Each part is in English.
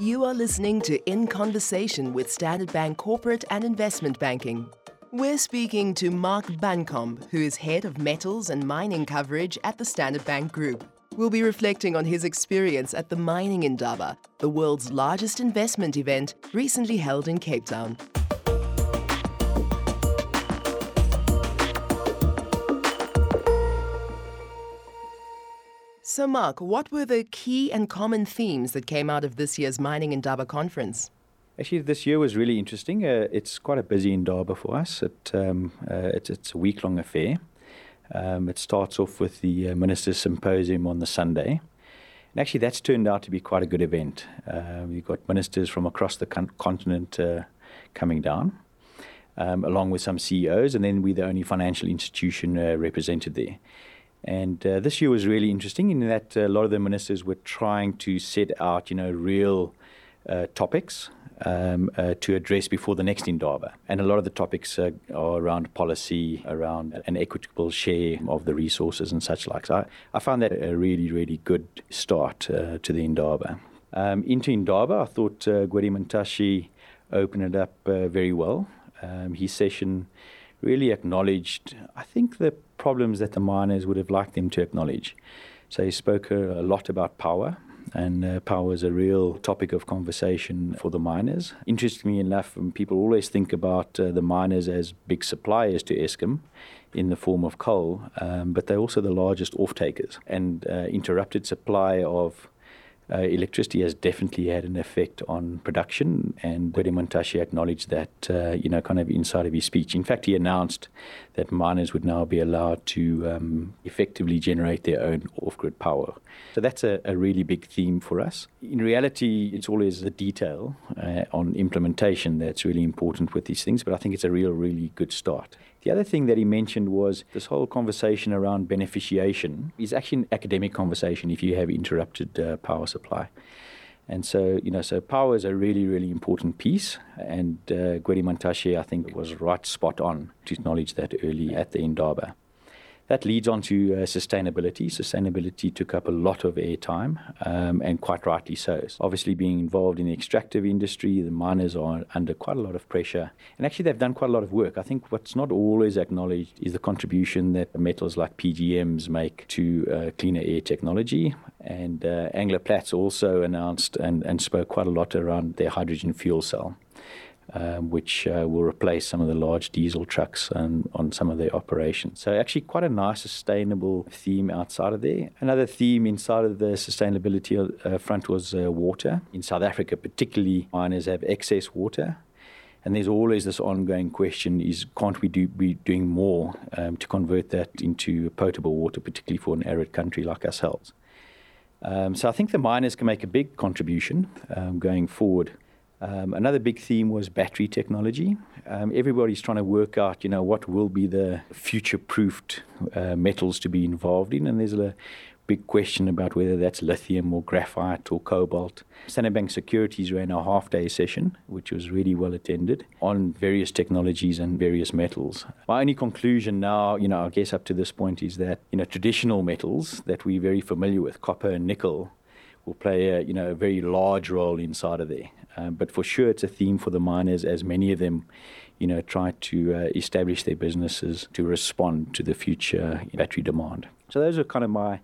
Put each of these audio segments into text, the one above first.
You are listening to In Conversation with Standard Bank Corporate and Investment Banking. We're speaking to Mark Bancombe, who is head of metals and mining coverage at the Standard Bank Group. We'll be reflecting on his experience at the Mining Indaba, the world's largest investment event recently held in Cape Town. So, Mark, what were the key and common themes that came out of this year's Mining Indaba conference? Actually, this year was really interesting. Uh, it's quite a busy Indaba for us. It, um, uh, it's, it's, a week long affair. Um, it starts off with the uh, Ministers' Symposium on the Sunday. And actually, that's turned out to be quite a good event. We've got ministers from across the con- continent uh, coming down, um, along with some CEOs, and then we're the only financial institution uh, represented there. And uh, this year was really interesting in that a lot of the ministers were trying to set out, you know, real uh, topics um, uh, to address before the next Indaba. And a lot of the topics uh, are around policy, around an equitable share of the resources and such like. So I, I found that a really, really good start uh, to the Indaba. Um, into Indaba, I thought uh, Gwede Mantashe opened it up uh, very well. Um, his session really acknowledged, I think, the problems that the miners would have liked them to acknowledge. So he spoke a, lot about power, and uh, power is a real topic of conversation for the miners. Interestingly enough, people always think about uh, the miners as big suppliers to Eskom in the form of coal, um, but they're also the largest off-takers. And uh, interrupted supply of uh, electricity has definitely had an effect on production, and Gwede Mantashe acknowledged that, uh, you know, kind of inside of his speech. In fact, he announced that miners would now be allowed to um, effectively generate their own off-grid power. So that's a, a, really big theme for us. In reality, it's always the detail uh, on implementation that's really important with these things, but I think it's a real, really good start. The other thing that he mentioned was this whole conversation around beneficiation is actually an academic conversation if you have interrupted uh, power supply. And so, you know, so power is a really, really important piece. And uh, Gwede Mantashe, I think, was right spot on to acknowledge that early at the Indaba. That leads on to uh, sustainability. Sustainability took up a lot of airtime, um, and quite rightly so. Obviously, being involved in the extractive industry, the miners are under quite a lot of pressure. And actually, they've done quite a lot of work. I think what's not always acknowledged is the contribution that metals like PGMs make to uh, cleaner air technology. And uh, Anglo Platts also announced and, and spoke quite a lot around their hydrogen fuel cell um, which uh, will replace some of the large diesel trucks on some of their operations. So, actually, quite a nice sustainable theme outside of there. Another theme inside of the sustainability uh, front was uh, water. In South Africa, particularly, miners have excess water. And there's always this ongoing question: Is can't we do be doing more um, to convert that into potable water, particularly for an arid country like ourselves? Um, so I think the miners can make a big contribution um, going forward. Um, another big theme was battery technology. Um, everybody's trying to work out, you know, what will be the future-proofed uh, metals to be involved in, and there's a big question about whether that's lithium or graphite or cobalt. Standard Bank Securities ran a half-day session, which was really well attended, on various technologies and various metals. My only conclusion now, you know, I guess up to this point, is that you know traditional metals that we're very familiar with, copper and nickel, will play a you know a very large role inside of there. Um, but for sure, it's a theme for the miners, as many of them, you know, try to uh, establish their businesses to respond to the future battery demand. So those are kind of my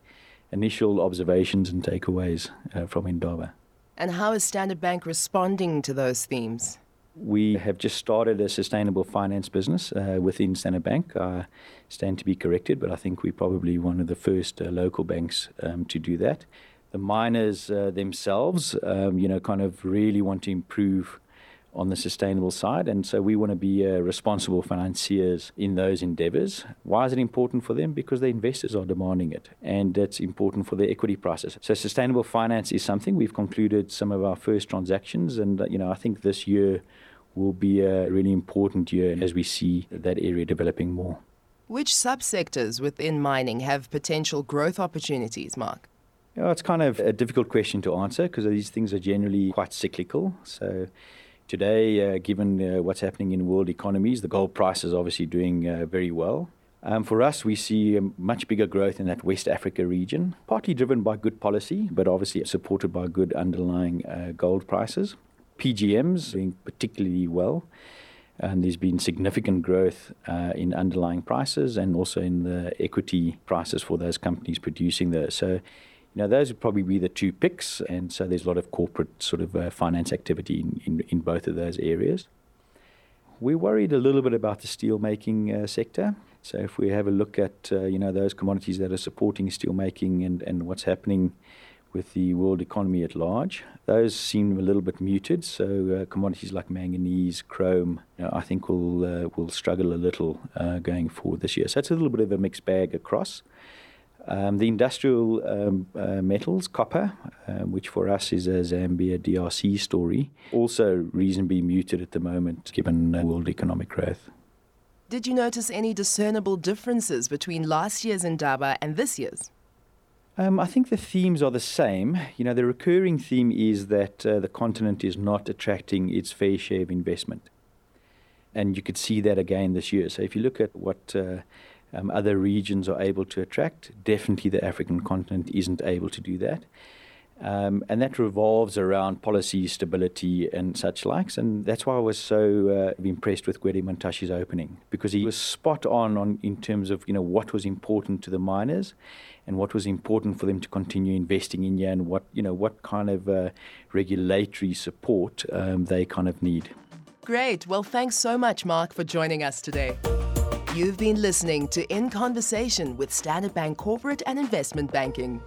initial observations and takeaways uh, from Indaba. And how is Standard Bank responding to those themes? We have just started a sustainable finance business uh, within Standard Bank. I stand to be corrected, but I think we're probably one of the first uh, local banks um, to do that the miners uh, themselves, um, you know, kind of really want to improve on the sustainable side. And so we want to be uh, responsible financiers in those endeavors. Why is it important for them? Because the investors are demanding it. And it's important for their equity prices. So sustainable finance is something. We've concluded some of our first transactions. And, uh, you know, I think this year will be a really important year as we see that area developing more. Which subsectors within mining have potential growth opportunities, Mark? It's kind of a difficult question to answer because these things are generally quite cyclical. So today, uh, given uh, what's happening in world economies, the gold price is obviously doing uh, very well. Um, for us, we see much bigger growth in that West Africa region, partly driven by good policy, but obviously supported by good underlying uh, gold prices. PGMs doing particularly well. And there's been significant growth uh, in underlying prices and also in the equity prices for those companies producing those. So, know, those would probably be the two picks. And so there's a lot of corporate sort of uh, finance activity in, in, in, both of those areas. We're worried a little bit about the steelmaking uh, sector. So if we have a look at, uh, you know, those commodities that are supporting steelmaking and, and what's happening with the world economy at large. Those seem a little bit muted. So uh, commodities like manganese, chrome, you know, I think will uh, will struggle a little uh, going forward this year. So it's a little bit of a mixed bag across. Um, the industrial um, uh, metals, copper, uh, which for us is a Zambia DRC story, also reasonably muted at the moment given uh, world economic growth. Did you notice any discernible differences between last year's Indaba and this year's? Um, I think the themes are the same. You know, the recurring theme is that uh, the continent is not attracting its fair share of investment. And you could see that again this year. So if you look at what uh, um, other regions are able to attract, definitely the African continent isn't able to do that. Um, and that revolves around policy stability and such likes. And that's why I was so uh, impressed with Gwede Mantashe's opening, because he was spot on, on in terms of you know what was important to the miners and what was important for them to continue investing in here and what, you know, what kind of uh, regulatory support um, they kind of need. Great. Well, thanks so much, Mark, for joining us today. You've been listening to In Conversation with Standard Bank Corporate and Investment Banking.